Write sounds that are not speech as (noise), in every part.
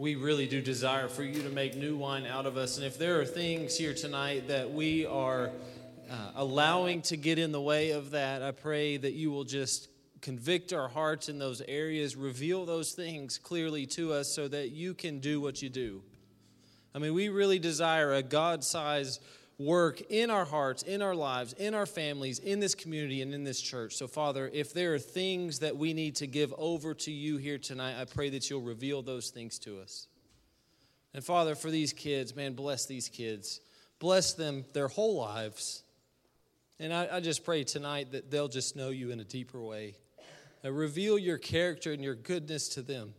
we really do desire for you to make new wine out of us. And if there are things here tonight that we are uh, allowing to get in the way of that, I pray that you will just convict our hearts in those areas, reveal those things clearly to us so that you can do what you do. I mean, we really desire a God sized work in our hearts, in our lives, in our families, in this community, and in this church. So, Father, if there are things that we need to give over to you here tonight, I pray that you'll reveal those things to us. And, Father, for these kids, man, bless these kids. Bless them their whole lives. And I, I just pray tonight that they'll just know you in a deeper way. Uh, reveal your character and your goodness to them.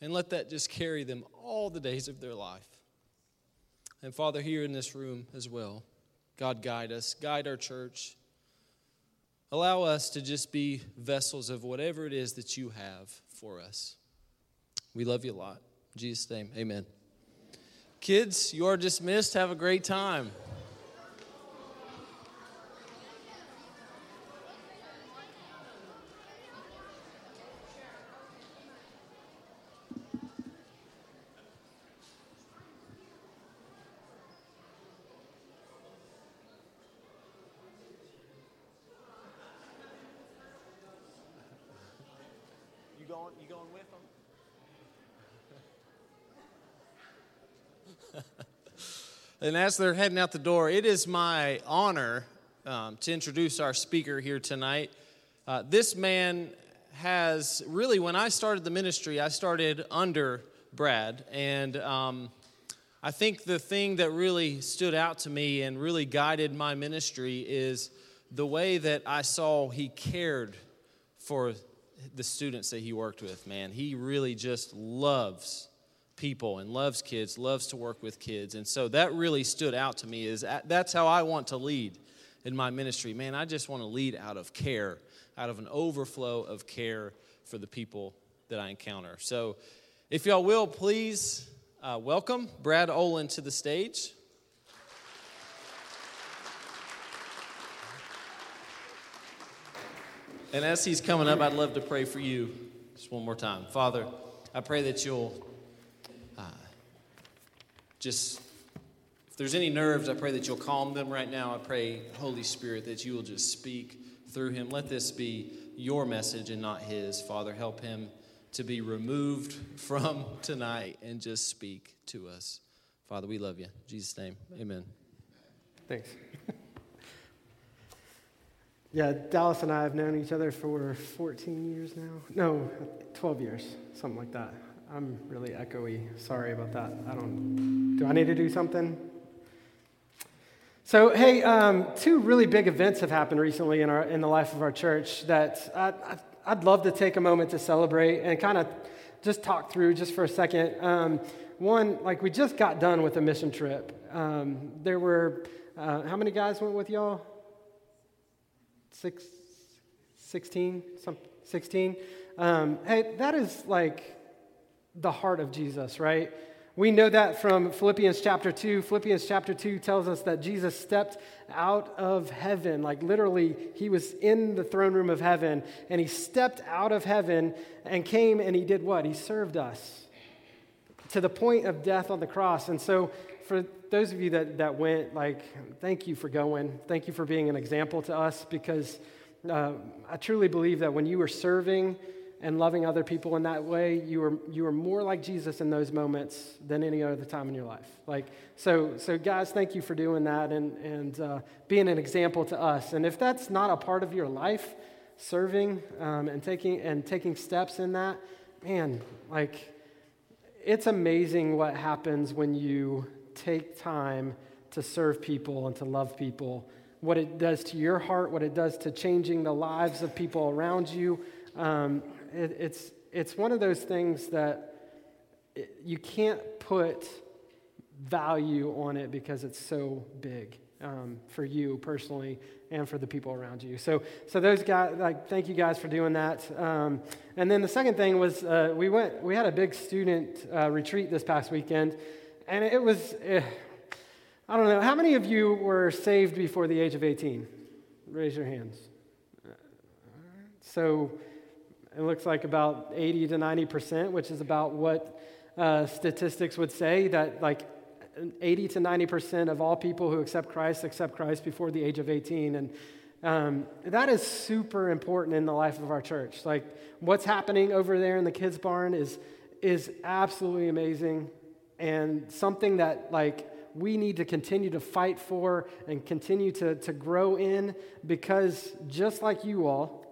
And let that just carry them all the days of their life. And Father, here in this room as well, God, guide us, guide our church. Allow us to just be vessels of whatever it is that you have for us. We love you a lot. In Jesus' name, amen. Kids, you are dismissed. Have a great time. (laughs) And as they're heading out the door, it is my honor um, to introduce our speaker here tonight. Uh, this man has really, when I started the ministry, I started under Brad. And um, I think the thing that really stood out to me and really guided my ministry is the way that I saw he cared for the students that he worked with, man. He really just loves people and loves kids, loves to work with kids. And so that really stood out to me is that's how I want to lead in my ministry. Man, I just want to lead out of care, out of an overflow of care for the people that I encounter. So if y'all will, please uh, welcome Brad Olin to the stage. And as he's coming up, I'd love to pray for you just one more time. Father, I pray that you'll uh, just if there's any nerves, I pray that you'll calm them right now. I pray, Holy Spirit, that you will just speak through him. Let this be your message and not his. Father, help him to be removed (laughs) from tonight and just speak to us. Father, we love you. In Jesus' name, amen. Thanks. (laughs) yeah, Dallas and I have known each other for 14 years now. No, 12 years, something like that. I'm really echoey. Sorry about that. I don't. Do I need to do something? So, hey, um, two really big events have happened recently in, our, in the life of our church that I, would love to take a moment to celebrate and kind of just talk through just for a second. Um, one, like we just got done with a mission trip. Um, there were, uh, how many guys went with y'all? Six, 16? Some, 16? Um, hey, that is like the heart of Jesus, right? We know that from Philippians chapter 2. Philippians chapter 2 tells us that Jesus stepped out of heaven. Like literally, he was in the throne room of heaven, and he stepped out of heaven and came and he did what? He served us to the point of death on the cross. And so, for those of you that, that went, like, thank you for going. Thank you for being an example to us because uh, I truly believe that when you were serving, and loving other people in that way, you are, you are more like Jesus in those moments than any other time in your life. Like, so, so guys, thank you for doing that and, and uh, being an example to us. And if that's not a part of your life, serving um, and, taking, and taking steps in that, man, like, it's amazing what happens when you take time to serve people and to love people, what it does to your heart, what it does to changing the lives of people around you. Um, it, it's, it's one of those things that it, you can't put value on it because it's so big um, for you personally and for the people around you. So, so those guys, like, thank you guys for doing that. Um, and then the second thing was uh, we went, we had a big student uh, retreat this past weekend, and it was, eh, I don't know, how many of you were saved before the age of 18? Raise your hands. So it looks like about 80 to 90%, which is about what uh, statistics would say that like 80 to 90% of all people who accept Christ accept Christ before the age of 18. And um, that is super important in the life of our church. Like what's happening over there in the kids' barn is, is absolutely amazing and something that like we need to continue to fight for and continue to, to grow in because just like you all,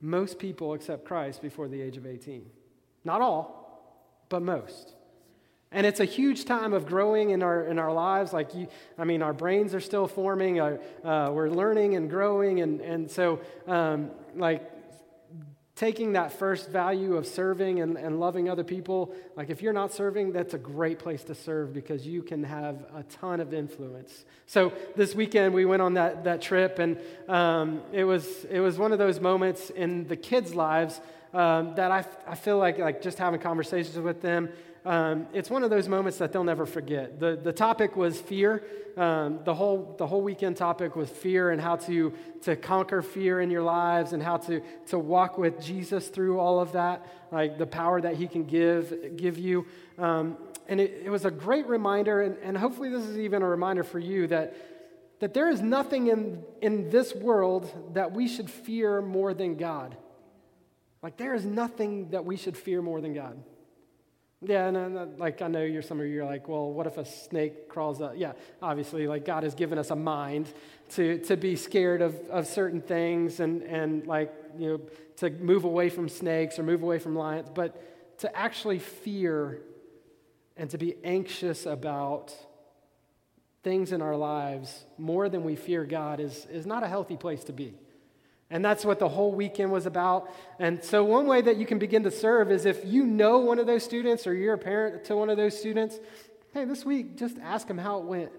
most people accept Christ before the age of 18. Not all, but most. And it's a huge time of growing in our, in our lives. Like, you, I mean, our brains are still forming, our, uh, we're learning and growing. And, and so, um, like, taking that first value of serving and, and loving other people, like if you're not serving, that's a great place to serve because you can have a ton of influence. So this weekend we went on that, that trip, and um, it, was, it was one of those moments in the kids' lives um, that I, I feel like, like just having conversations with them um, it's one of those moments that they'll never forget. The, the topic was fear. Um, the, whole, the whole weekend topic was fear and how to, to conquer fear in your lives and how to, to walk with Jesus through all of that, like the power that he can give, give you. Um, and it, it was a great reminder, and, and hopefully this is even a reminder for you that, that there is nothing in, in this world that we should fear more than God. Like, there is nothing that we should fear more than God. Yeah, and, and like I know you're some of you are like, well, what if a snake crawls up? Yeah, obviously, like God has given us a mind to to be scared of, of certain things and and like you know to move away from snakes or move away from lions, but to actually fear and to be anxious about things in our lives more than we fear God is, is not a healthy place to be. And that's what the whole weekend was about. And so, one way that you can begin to serve is if you know one of those students or you're a parent to one of those students, hey, this week, just ask them how it went.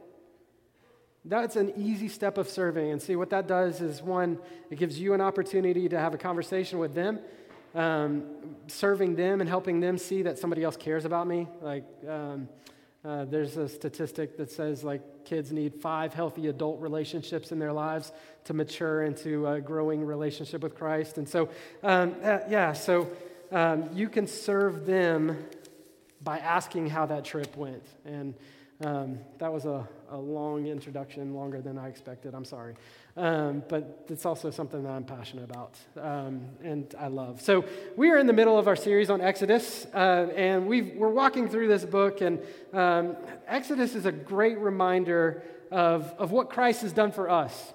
That's an easy step of serving. And see, what that does is one, it gives you an opportunity to have a conversation with them, um, serving them and helping them see that somebody else cares about me. Like, um, uh, there's a statistic that says like kids need five healthy adult relationships in their lives to mature into a growing relationship with Christ. And so, um, uh, yeah, so um, you can serve them by asking how that trip went. And um, that was a, a long introduction, longer than I expected. I'm sorry. Um, but it's also something that I'm passionate about um, and I love. So, we are in the middle of our series on Exodus, uh, and we are walking through this book. And um, Exodus is a great reminder of, of what Christ has done for us.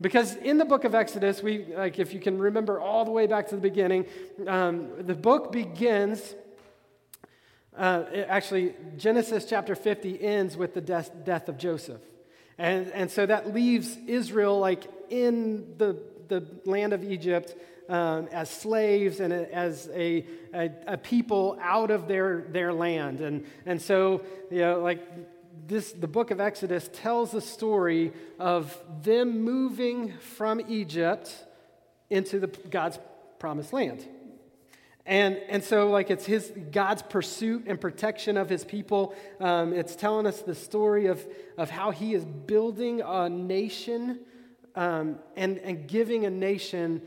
Because in the book of Exodus, we, like, if you can remember all the way back to the beginning, um, the book begins uh, actually, Genesis chapter 50 ends with the death, death of Joseph. And, and so that leaves Israel like in the, the land of Egypt um, as slaves and as a, a, a, people out of their, their land. And, and so, you know, like this, the book of Exodus tells the story of them moving from Egypt into the, God's promised land. And, and so, like, it's his, God's pursuit and protection of his people. Um, it's telling us the story of, of how he is building a nation um, and, and giving a nation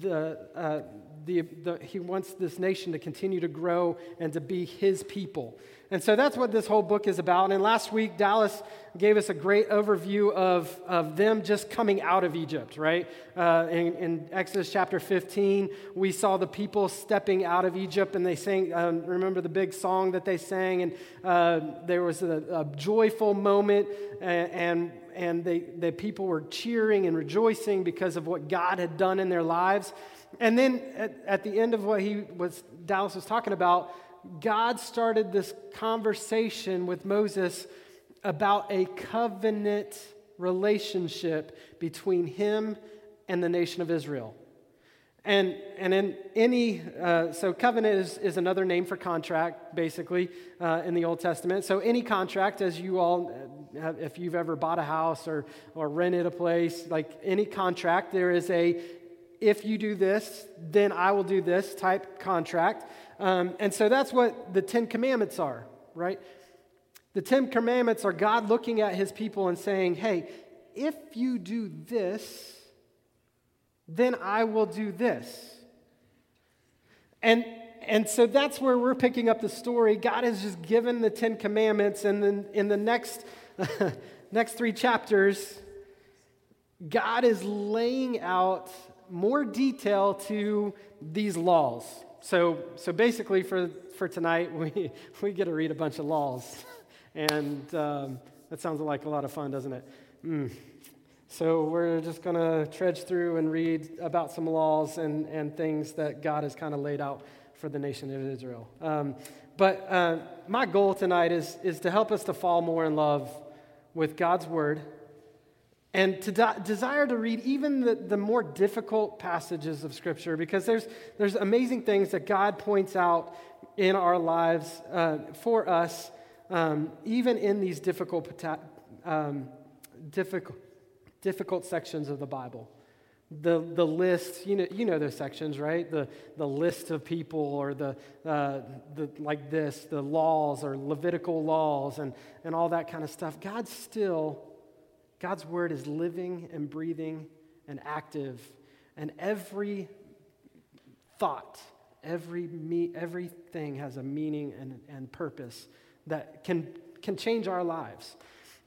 the, uh, the, the, he wants this nation to continue to grow and to be his people. And so that's what this whole book is about. And last week, Dallas gave us a great overview of, of them just coming out of Egypt, right? Uh, in, in, Exodus chapter 15, we saw the people stepping out of Egypt and they sang, um, remember the big song that they sang? And uh, there was a, a joyful moment and, and and they, the people were cheering and rejoicing because of what God had done in their lives. And then at, at the end of what he was Dallas was talking about, God started this conversation with Moses about a covenant relationship between him and the nation of Israel. And, and in any, uh, so covenant is, is another name for contract, basically, uh, in the Old Testament. So any contract, as you all, have, if you've ever bought a house or, or rented a place, like any contract, there is a, if you do this, then I will do this type contract. Um, and so that's what the Ten Commandments are, right? The Ten Commandments are God looking at his people and saying, hey, if you do this, then I will do this. And, and so that's where we're picking up the story. God has just given the Ten Commandments, and then in the next, (laughs) next three chapters, God is laying out more detail to these laws. So, so basically, for, for tonight, (laughs) we, we get to read a bunch of laws. And um, that sounds like a lot of fun, doesn't it? Mm. So we're just going to trudge through and read about some laws and, and things that God has kind of laid out for the nation of Israel. Um, but uh, my goal tonight is, is to help us to fall more in love with God's word and to de- desire to read even the, the more difficult passages of Scripture because there's, there's amazing things that God points out in our lives uh, for us, um, even in these difficult, um, difficult, difficult sections of the Bible. The, the list, you know, you know those sections, right? The, the list of people or the, uh, the, like this, the laws or Levitical laws and, and all that kind of stuff. God still, God's word is living and breathing and active. And every thought, every me, everything has a meaning and, and purpose that can, can change our lives.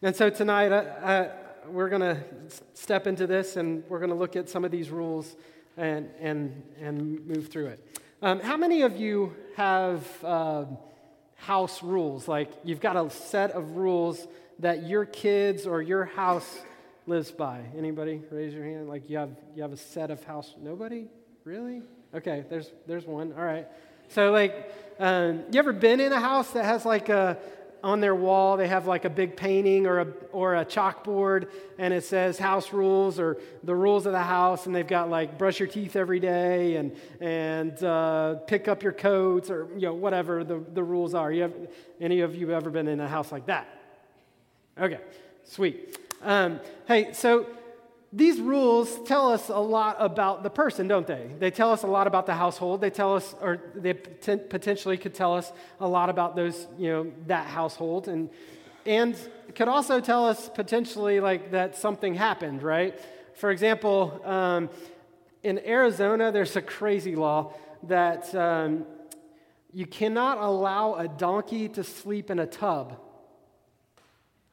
And so tonight, I, I, we're going to step into this and we're going to look at some of these rules and, and, and move through it. Um, how many of you have uh, house rules? Like you've got a set of rules that your kids or your house lives by? Anybody? Raise your hand. Like you have, you have a set of house. Nobody? Really? Okay, there's, there's one. All right. So, like, um, you ever been in a house that has like a, on their wall, they have like a big painting or a, or a chalkboard, and it says house rules or the rules of the house, and they've got like brush your teeth every day and, and uh, pick up your coats or you know, whatever the, the rules are. You have, any of you ever been in a house like that? Okay, sweet. Um, hey, so these rules tell us a lot about the person, don't they? They tell us a lot about the household. They tell us, or they potentially could tell us a lot about those, you know, that household, and and could also tell us potentially like that something happened, right? For example, um, in Arizona, there's a crazy law that um, you cannot allow a donkey to sleep in a tub.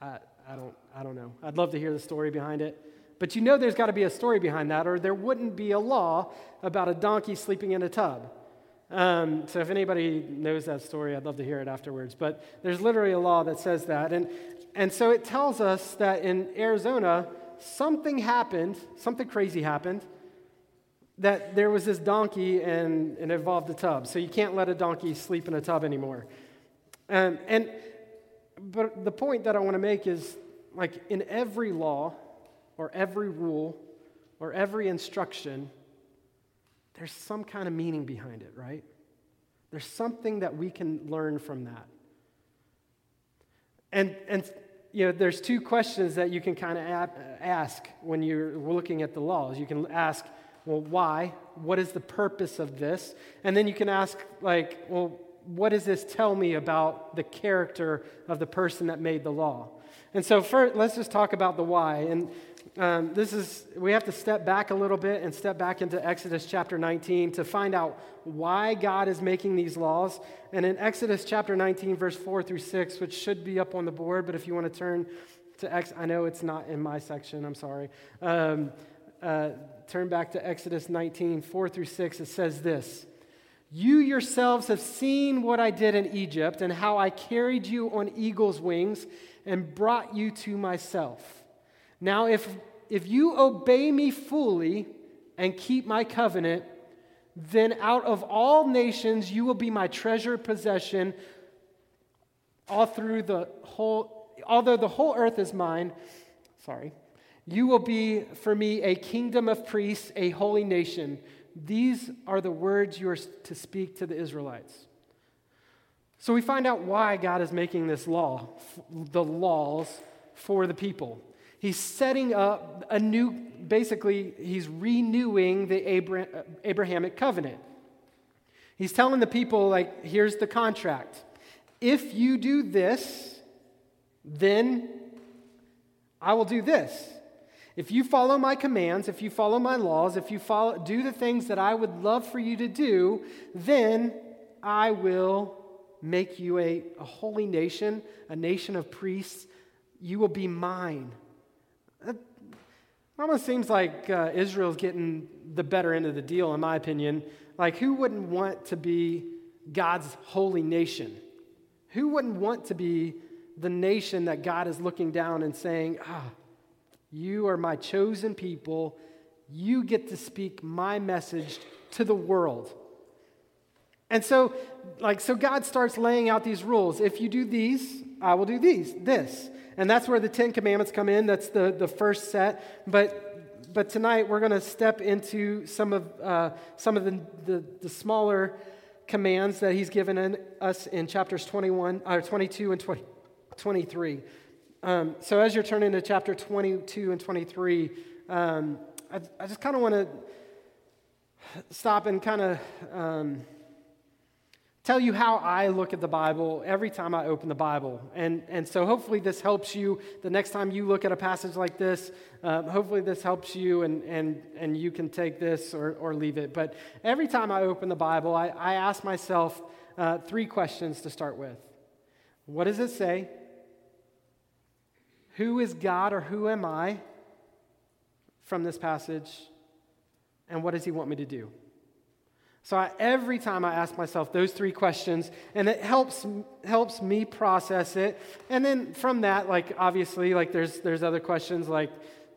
I, I don't, I don't know. I'd love to hear the story behind it. But you know there's got to be a story behind that, or there wouldn't be a law about a donkey sleeping in a tub. Um, so if anybody knows that story, I'd love to hear it afterwards. But there's literally a law that says that. And, and so it tells us that in Arizona, something happened, something crazy happened, that there was this donkey and, and it involved a tub. So you can't let a donkey sleep in a tub anymore. Um, and but the point that I want to make is like in every law, or every rule or every instruction, there's some kind of meaning behind it, right? There's something that we can learn from that. And, and you know, there's two questions that you can kind of ask when you're looking at the laws. You can ask, well, why? What is the purpose of this? And then you can ask, like, well, what does this tell me about the character of the person that made the law? And so, first, let's just talk about the why. And um, this is, we have to step back a little bit and step back into Exodus chapter 19 to find out why God is making these laws. And in Exodus chapter 19, verse 4 through 6, which should be up on the board, but if you want to turn to X, I know it's not in my section, I'm sorry. Um, uh, turn back to Exodus 19, 4 through 6. It says this You yourselves have seen what I did in Egypt and how I carried you on eagle's wings and brought you to myself. Now, if, if you obey me fully and keep my covenant, then out of all nations you will be my treasured possession all through the whole although the whole earth is mine sorry you will be for me a kingdom of priests a holy nation these are the words you are to speak to the israelites so we find out why god is making this law the laws for the people He's setting up a new, basically, he's renewing the Abrahamic covenant. He's telling the people, like, here's the contract. If you do this, then I will do this. If you follow my commands, if you follow my laws, if you follow, do the things that I would love for you to do, then I will make you a, a holy nation, a nation of priests. You will be mine. It almost seems like uh, Israel's getting the better end of the deal, in my opinion. Like, who wouldn't want to be God's holy nation? Who wouldn't want to be the nation that God is looking down and saying, Ah, you are my chosen people. You get to speak my message to the world. And so, like, so God starts laying out these rules. If you do these, I will do these, this. And that's where the Ten Commandments come in. That's the, the first set. But, but tonight we're going to step into some of, uh, some of the, the, the smaller commands that he's given in, us in chapters 21, or 22 and 20, 23. Um, so as you're turning to chapter 22 and 23, um, I, I, just kind of want to stop and kind of um, tell you how I look at the Bible every time I open the Bible. And, and so hopefully this helps you the next time you look at a passage like this. Uh, hopefully this helps you and, and, and you can take this or, or leave it. But every time I open the Bible, I, I ask myself uh, three questions to start with What does it say? Who is God or who am I from this passage? And what does he want me to do? So I, every time I ask myself those three questions, and it helps helps me process it. And then from that, like obviously, like there's there's other questions like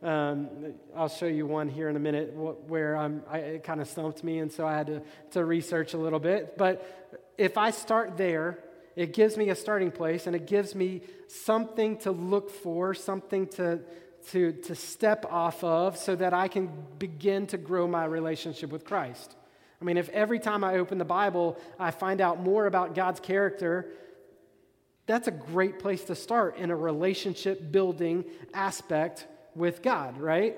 um, I'll show you one here in a minute where I'm, I, it kind of stumped me, and so I had to to research a little bit. But if I start there, it gives me a starting place, and it gives me something to look for, something to to to step off of, so that I can begin to grow my relationship with Christ. I mean, if every time I open the Bible, I find out more about God's character, that's a great place to start in a relationship building aspect with God, right?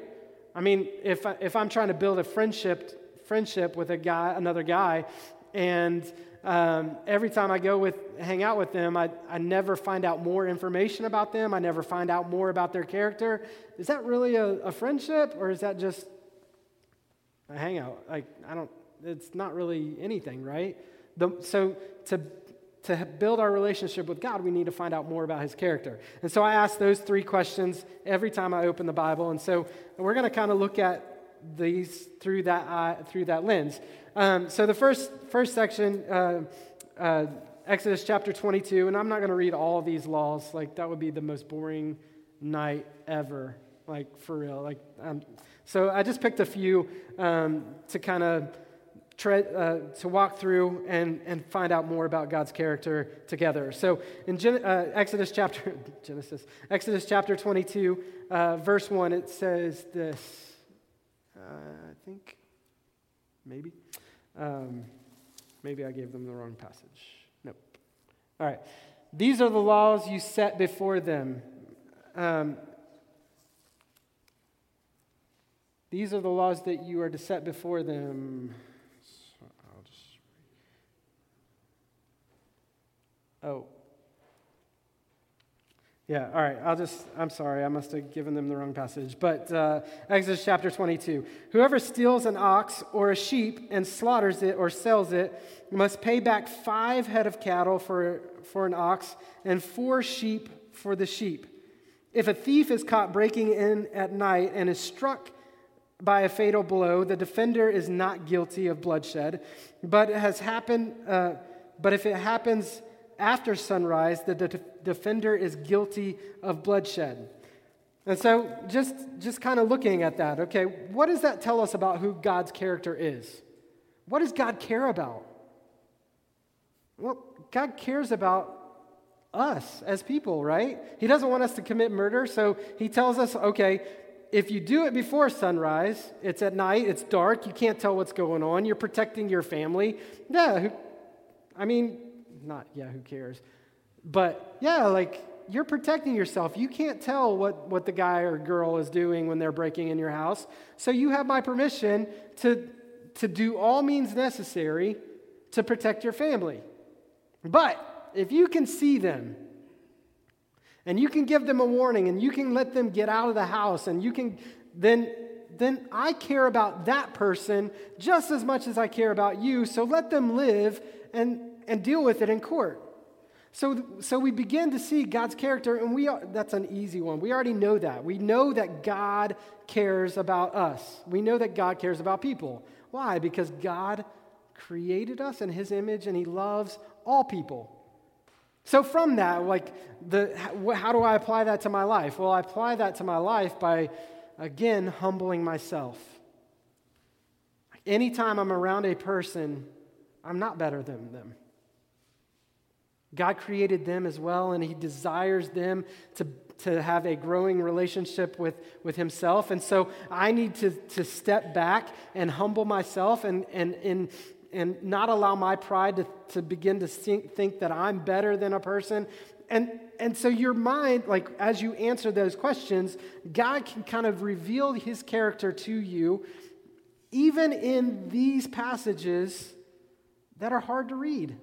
I mean, if, I, if I'm trying to build a friendship, friendship with a guy, another guy, and um, every time I go with hang out with them, I, I never find out more information about them. I never find out more about their character. Is that really a, a friendship, or is that just a hangout? Like I don't it's not really anything, right? The, so to to build our relationship with God, we need to find out more about his character. And so I ask those three questions every time I open the Bible. And so we're going to kind of look at these through that, eye, through that lens. Um, so the first, first section, uh, uh, Exodus chapter 22, and I'm not going to read all these laws. Like, that would be the most boring night ever. Like, for real. Like, um, so I just picked a few um, to kind of tread, uh, to walk through and, and find out more about God's character together. So in Gen- uh, Exodus chapter (laughs) Genesis Exodus chapter 22, uh, verse 1, it says this. I think maybe um, maybe I gave them the wrong passage. Nope. All right. These are the laws you set before them. Um, these are the laws that you are to set before them. So I'll just. Oh. Yeah, all right. I'll just, I'm sorry. I must have given them the wrong passage. But uh, Exodus chapter 22. Whoever steals an ox or a sheep and slaughters it or sells it must pay back five head of cattle for, for an ox and four sheep for the sheep. If a thief is caught breaking in at night and is struck by a fatal blow, the defender is not guilty of bloodshed. But it has happened, uh, but if it happens, after sunrise, the de- defender is guilty of bloodshed. And so, just, just kind of looking at that, okay, what does that tell us about who God's character is? What does God care about? Well, God cares about us as people, right? He doesn't want us to commit murder, so He tells us, okay, if you do it before sunrise, it's at night, it's dark, you can't tell what's going on, you're protecting your family. Yeah, I mean, not, yeah, who cares? But yeah, like you're protecting yourself. You can't tell what, what the guy or girl is doing when they're breaking in your house. So you have my permission to, to do all means necessary to protect your family. But if you can see them, and you can give them a warning and you can let them get out of the house and you can then then I care about that person just as much as I care about you so let them live and and deal with it in court. So, so we begin to see God's character, and we are, that's an easy one. We already know that. We know that God cares about us. We know that God cares about people. Why? Because God created us in His image, and He loves all people. So, from that, like, the, how do I apply that to my life? Well, I apply that to my life by, again, humbling myself. Anytime I'm around a person, I'm not better than them. God created them as well, and He desires them to, to have a growing relationship with, with Himself. And so I need to, to step back and humble myself and, and, and, and not allow my pride to, to begin to think, think that I'm better than a person. And, and so your mind, like as you answer those questions, God can kind of reveal His character to you, even in these passages that are hard to read.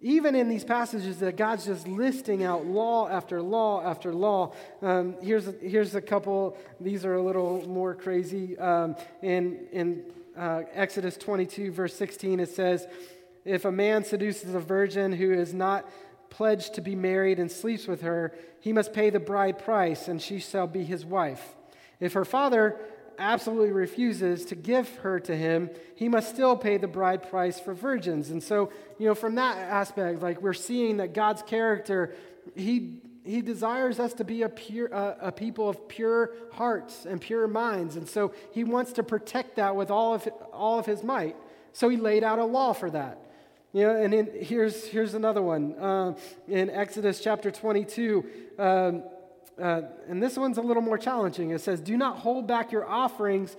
Even in these passages that God's just listing out law after law after law. Um, here's, here's a couple, these are a little more crazy. Um, in in uh, Exodus 22, verse 16, it says, If a man seduces a virgin who is not pledged to be married and sleeps with her, he must pay the bride price, and she shall be his wife. If her father absolutely refuses to give her to him, he must still pay the bride price for virgins. And so, you know, from that aspect, like we're seeing that God's character, he he desires us to be a pure a people of pure hearts and pure minds. And so he wants to protect that with all of all of his might. So he laid out a law for that. You know and in, here's here's another one. Uh, in exodus chapter 22 um, uh, and this one's a little more challenging. It says, Do not hold back your offerings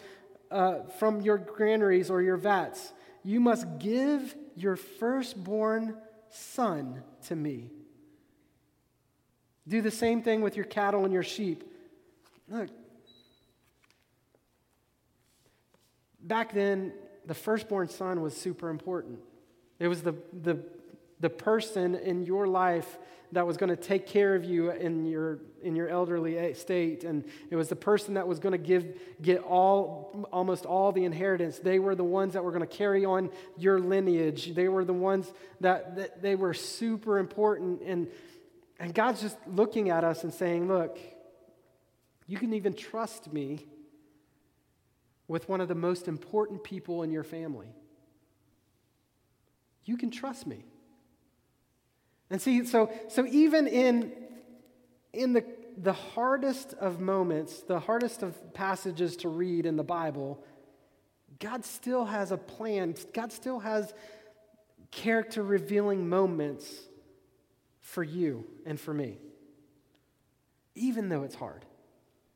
uh, from your granaries or your vats. You must give your firstborn son to me. Do the same thing with your cattle and your sheep. Look, back then, the firstborn son was super important. It was the, the, the person in your life that was going to take care of you in your, in your elderly state. And it was the person that was going to give, get all, almost all the inheritance. They were the ones that were going to carry on your lineage. They were the ones that, that they were super important. And, and God's just looking at us and saying, look, you can even trust me with one of the most important people in your family. You can trust me. And see, so, so even in, in the, the hardest of moments, the hardest of passages to read in the Bible, God still has a plan. God still has character revealing moments for you and for me, even though it's hard,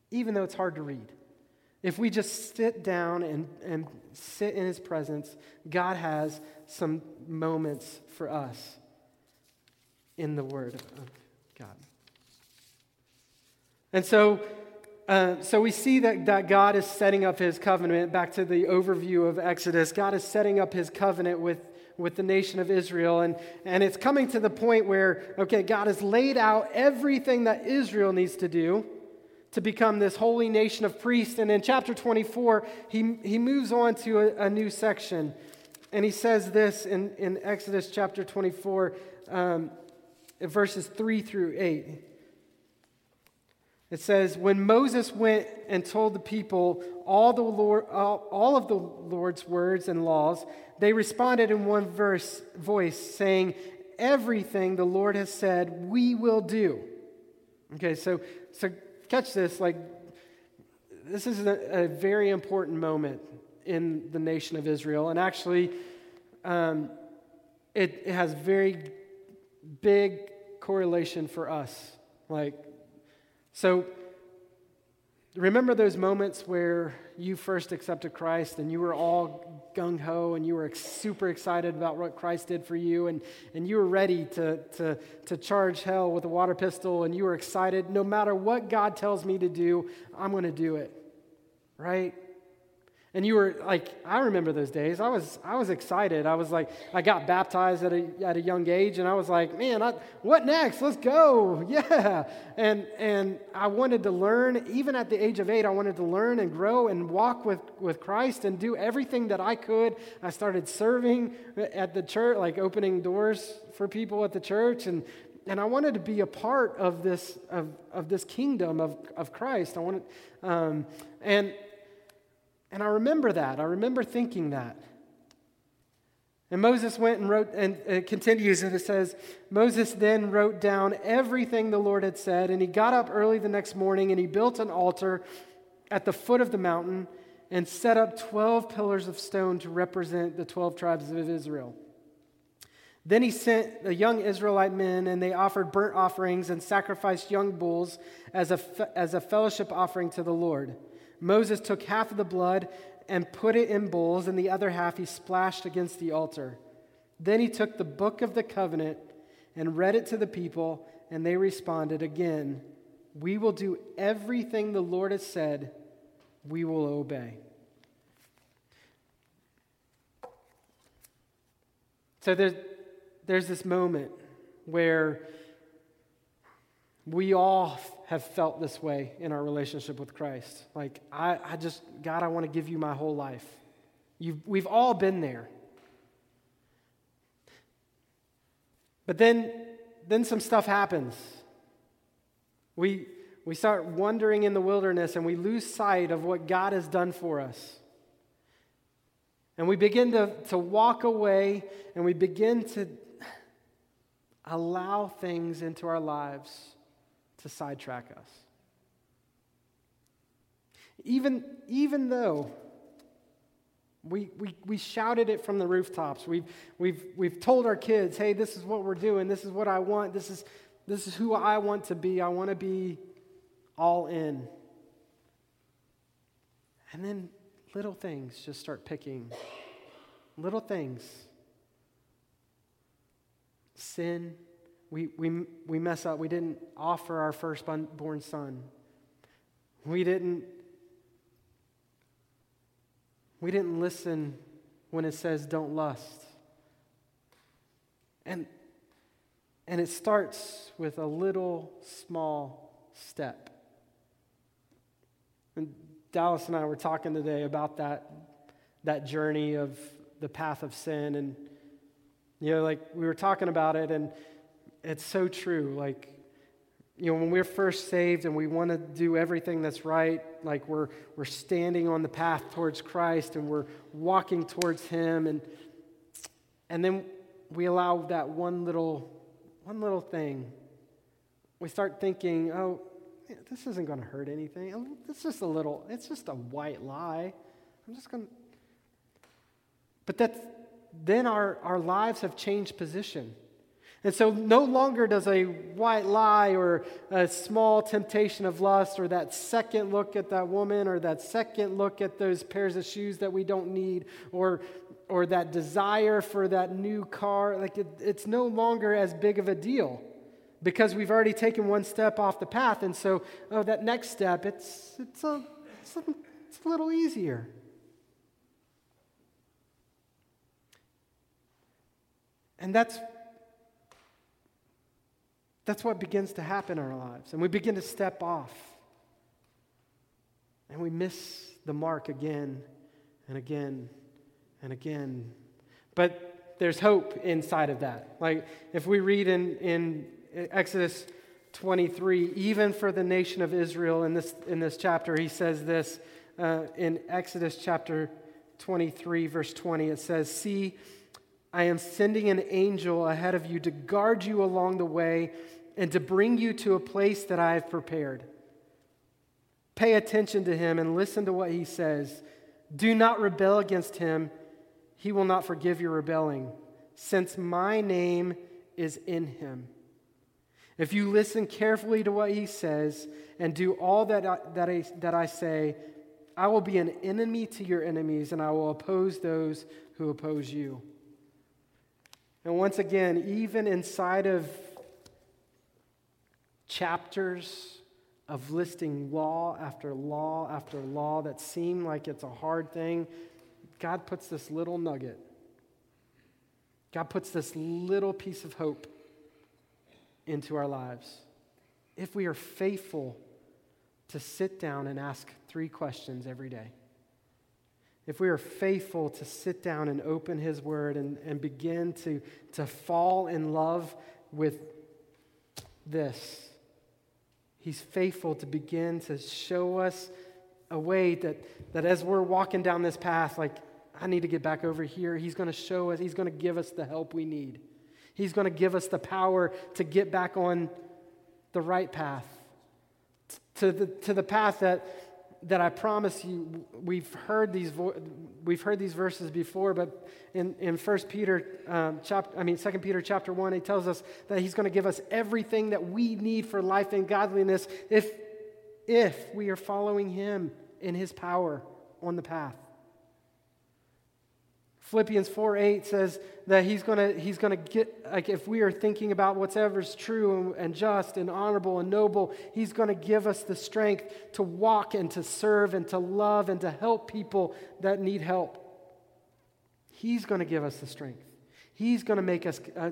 even though it's hard to read. If we just sit down and, and sit in His presence, God has some moments for us in the Word of God. And so, uh, so we see that, that God is setting up his covenant. Back to the overview of Exodus, God is setting up his covenant with, with the nation of Israel. And, and it's coming to the point where, okay, God has laid out everything that Israel needs to do to become this holy nation of priests. And in chapter 24, he, he moves on to a, a new section. And he says this in, in Exodus chapter 24. Um, verses 3 through 8. It says, When Moses went and told the people all, the Lord, all, all of the Lord's words and laws, they responded in one verse, voice, saying, Everything the Lord has said, we will do. Okay, so, so catch this. Like, this is a, a very important moment in the nation of Israel. And actually, um, it, it has very big correlation for us. Like, so remember those moments where you first accepted Christ and you were all gung ho and you were super excited about what Christ did for you and, and you were ready to, to, to charge hell with a water pistol and you were excited. No matter what God tells me to do, I'm going to do it. Right? And you were like, I remember those days. I was, I was excited. I was like, I got baptized at a, at a young age, and I was like, man, I, what next? Let's go. (laughs) Yeah. And, and I wanted to learn, even at the age of eight, I wanted to learn and grow and walk with, with Christ and do everything that I could. I started serving at the church, like opening doors for people at the church. And, and I wanted to be a part of this, of, of this kingdom of, of Christ. I wanted, um, and and I remember that. I remember thinking that. And Moses went and wrote, and it continues, and it says, Moses then wrote down everything the Lord had said, and he got up early the next morning, and he built an altar at the foot of the mountain and set up 12 pillars of stone to represent the 12 tribes of Israel. Then he sent the young Israelite men, and they offered burnt offerings and sacrificed young bulls as a, as a fellowship offering to the Lord. Moses took half of the blood and put it in bowls, and the other half he splashed against the altar. Then he took the book of the covenant and read it to the people, and they responded again, We will do everything the Lord has said, we will obey. So there's, there's this moment where we all have felt this way in our relationship with Christ. Like, I, I just, God, I want to give you my whole life. You've, we've all been there. But then, then some stuff happens. We, we start wandering in the wilderness and we lose sight of what God has done for us. And we begin to, to walk away and we begin to allow things into our lives to sidetrack us. Even, even though we, we, we shouted it from the rooftops, we've, we've, we've told our kids, hey, this is what we're doing, this is what I want, this is, this is who I want to be, I want to be all in. And then little things just start picking. Little things. Sin, we, we, we mess up. We didn't offer our firstborn son. We didn't, we didn't listen when it says don't lust. And, and it starts with a little small step. And Dallas and I were talking today about that, that journey of the path of sin. And, you know, like we were talking about it, and it's so true. Like, you know, when we're first saved and we want to do everything that's right, like we're, we're standing on the path towards Christ and we're walking towards Him, and, and then we allow that one little, one little thing. We start thinking, oh, this isn't going to hurt anything. It's just a little, it's just a white lie. I'm just going to. But that's, then our, our lives have changed position. And so no longer does a white lie or a small temptation of lust or that second look at that woman or that second look at those pairs of shoes that we don't need or, or that desire for that new car, like it, it's no longer as big of a deal because we've already taken one step off the path. And so, oh, that next step, it's, it's, a, it's, a, it's a little easier. And that's that's what begins to happen in our lives. And we begin to step off. And we miss the mark again and again and again. But there's hope inside of that. Like if we read in, in Exodus 23, even for the nation of Israel in this, in this chapter, he says this uh, in Exodus chapter 23, verse 20. It says, See, I am sending an angel ahead of you to guard you along the way and to bring you to a place that I have prepared. Pay attention to him and listen to what he says. Do not rebel against him. He will not forgive your rebelling, since my name is in him. If you listen carefully to what he says and do all that I, that I, that I say, I will be an enemy to your enemies, and I will oppose those who oppose you. And once again, even inside of chapters of listing law after law after law that seem like it's a hard thing, God puts this little nugget. God puts this little piece of hope into our lives. If we are faithful to sit down and ask three questions every day, if we are faithful to sit down and open His Word and, and begin to, to fall in love with this, He's faithful to begin to show us a way that, that as we're walking down this path, like, I need to get back over here, He's going to show us, He's going to give us the help we need. He's going to give us the power to get back on the right path, to the, to the path that that I promise you, we've heard these, vo- we've heard these verses before, but in, in 1 Peter, um, chapter, I mean, 2 Peter chapter 1, he tells us that he's going to give us everything that we need for life and godliness if, if we are following him in his power on the path. Philippians 4 8 says that he's going to he's gonna get, like, if we are thinking about whatever's true and, and just and honorable and noble, he's going to give us the strength to walk and to serve and to love and to help people that need help. He's going to give us the strength. He's going to make us. Uh,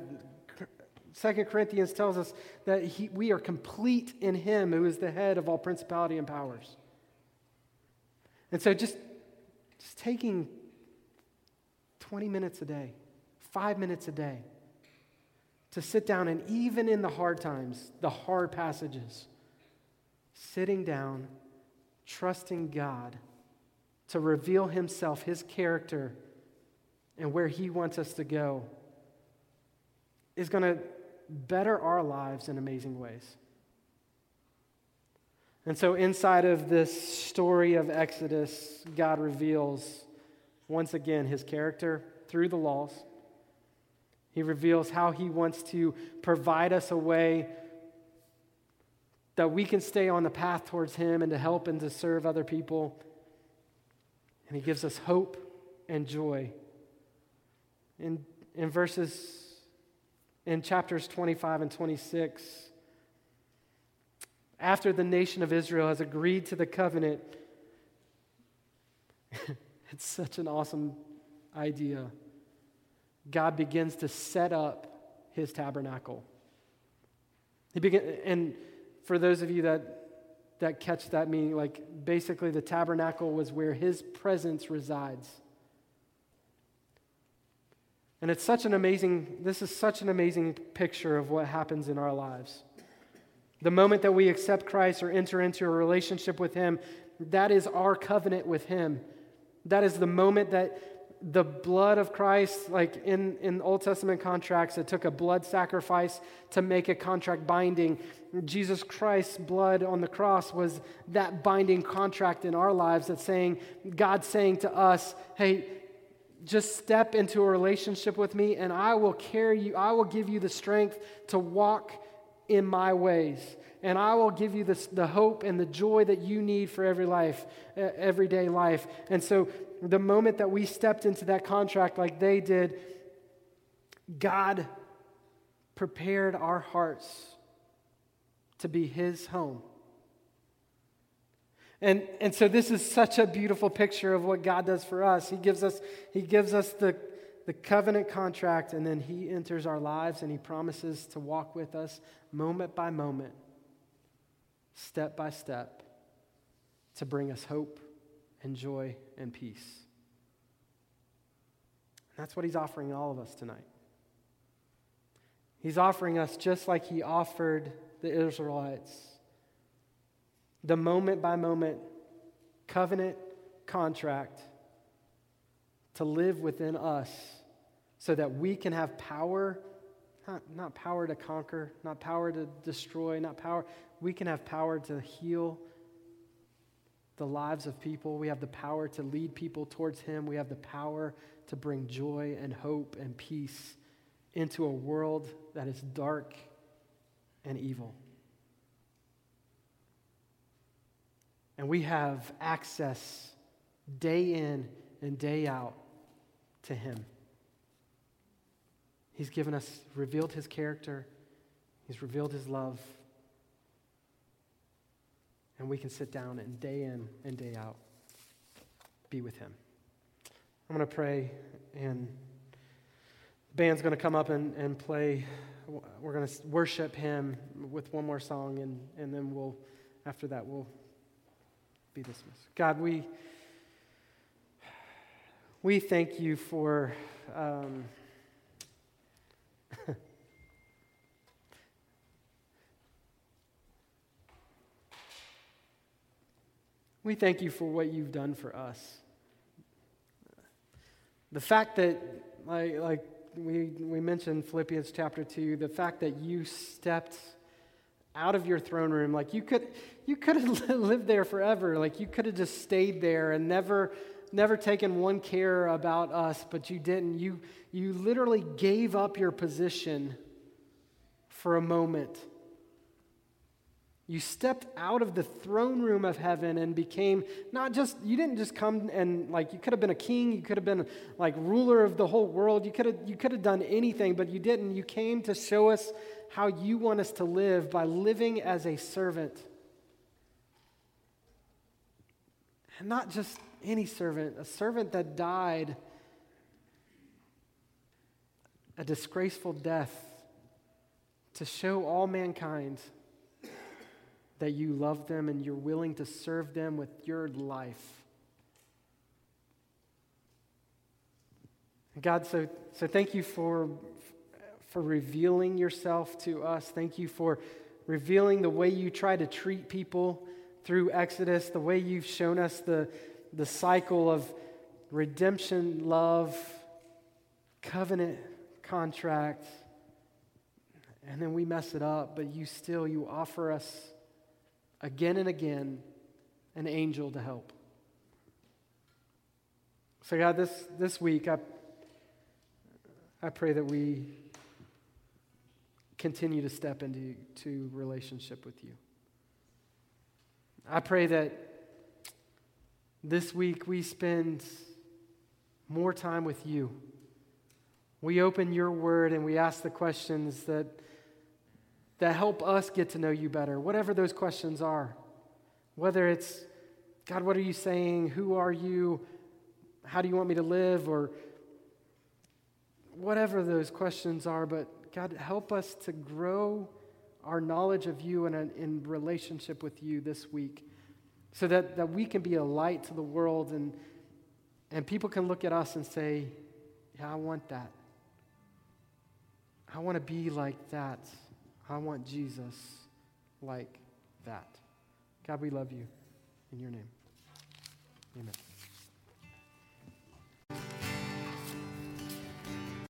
2 Corinthians tells us that he, we are complete in him who is the head of all principality and powers. And so just, just taking 20 minutes a day, five minutes a day, to sit down and even in the hard times, the hard passages, sitting down, trusting God to reveal Himself, His character, and where He wants us to go is going to better our lives in amazing ways. And so, inside of this story of Exodus, God reveals once again his character through the laws. He reveals how he wants to provide us a way that we can stay on the path towards him and to help and to serve other people. And he gives us hope and joy. In, in verses, in chapters 25 and 26, after the nation of Israel has agreed to the covenant, (laughs) It's such an awesome idea. God begins to set up his tabernacle. He begin, and for those of you that that catch that meaning, like basically the tabernacle was where his presence resides. And it's such an amazing, this is such an amazing picture of what happens in our lives. The moment that we accept Christ or enter into a relationship with him, that is our covenant with him. That is the moment that the blood of Christ, like in, in Old Testament contracts, it took a blood sacrifice to make a contract binding. Jesus Christ's blood on the cross was that binding contract in our lives that's saying, God saying to us, hey, just step into a relationship with me and I will carry you, I will give you the strength to walk in my ways and I will give you this, the hope and the joy that you need for every life, everyday life. And so, the moment that we stepped into that contract like they did, God prepared our hearts to be His home. And, and so this is such a beautiful picture of what God does for us. He gives us, he gives us the, the covenant contract, and then He enters our lives and He promises to walk with us moment by moment step by step to bring us hope and joy and peace. And That's what he's offering all of us tonight. He's offering us just like he offered the Israelites the moment by moment covenant contract to live within us so that we can have power not, not power to conquer, not power to destroy, not power. We can have power to heal the lives of people. We have the power to lead people towards Him. We have the power to bring joy and hope and peace into a world that is dark and evil. And we have access day in and day out to Him. He's given us, revealed his character, he's revealed his love. and we can sit down and day in and day out be with Him. I'm going to pray, and the band's going to come up and, and play. We're going to worship Him with one more song, and, and then we'll, after that, we'll be dismissed. God, we, we thank you for. Um, (laughs) we thank you for what you've done for us. The fact that, like, like we, we mentioned Philippians chapter 2, the fact that you stepped out of your throne room, like you could, you could have (laughs) lived there forever. Like you could have just stayed there and never, never taken one care about us, but you didn't. You, you literally gave up your position for a moment you stepped out of the throne room of heaven and became not just, you didn't just come and like, you could have been a king, you could have been like ruler of the whole world, you could have, you could have done anything, but you didn't. You came to show us how you want us to live by living as a servant. And not just any servant, a servant that died a disgraceful death to show all mankind that you love them and you're willing to serve them with your life. God, so, so thank you for, for revealing yourself to us. Thank you for revealing the way you try to treat people through Exodus, the way you've shown us the, the cycle of redemption, love, covenant, contract, and then we mess it up, but you still, you offer us again and again an angel to help. So, God, this, this week, I, I pray that we continue to step into to relationship with you. I pray that this week we spend more time with you. We open your word and we ask the questions that that help us get to know you better, whatever those questions are. Whether it's, God, what are you saying? Who are you? How do you want me to live? Or whatever those questions are. But God, help us to grow our knowledge of you and uh, in relationship with you this week so that, that we can be a light to the world and, and people can look at us and say, Yeah, I want that. I want to be like that. I want Jesus like that. God, we love you. In your name. Amen.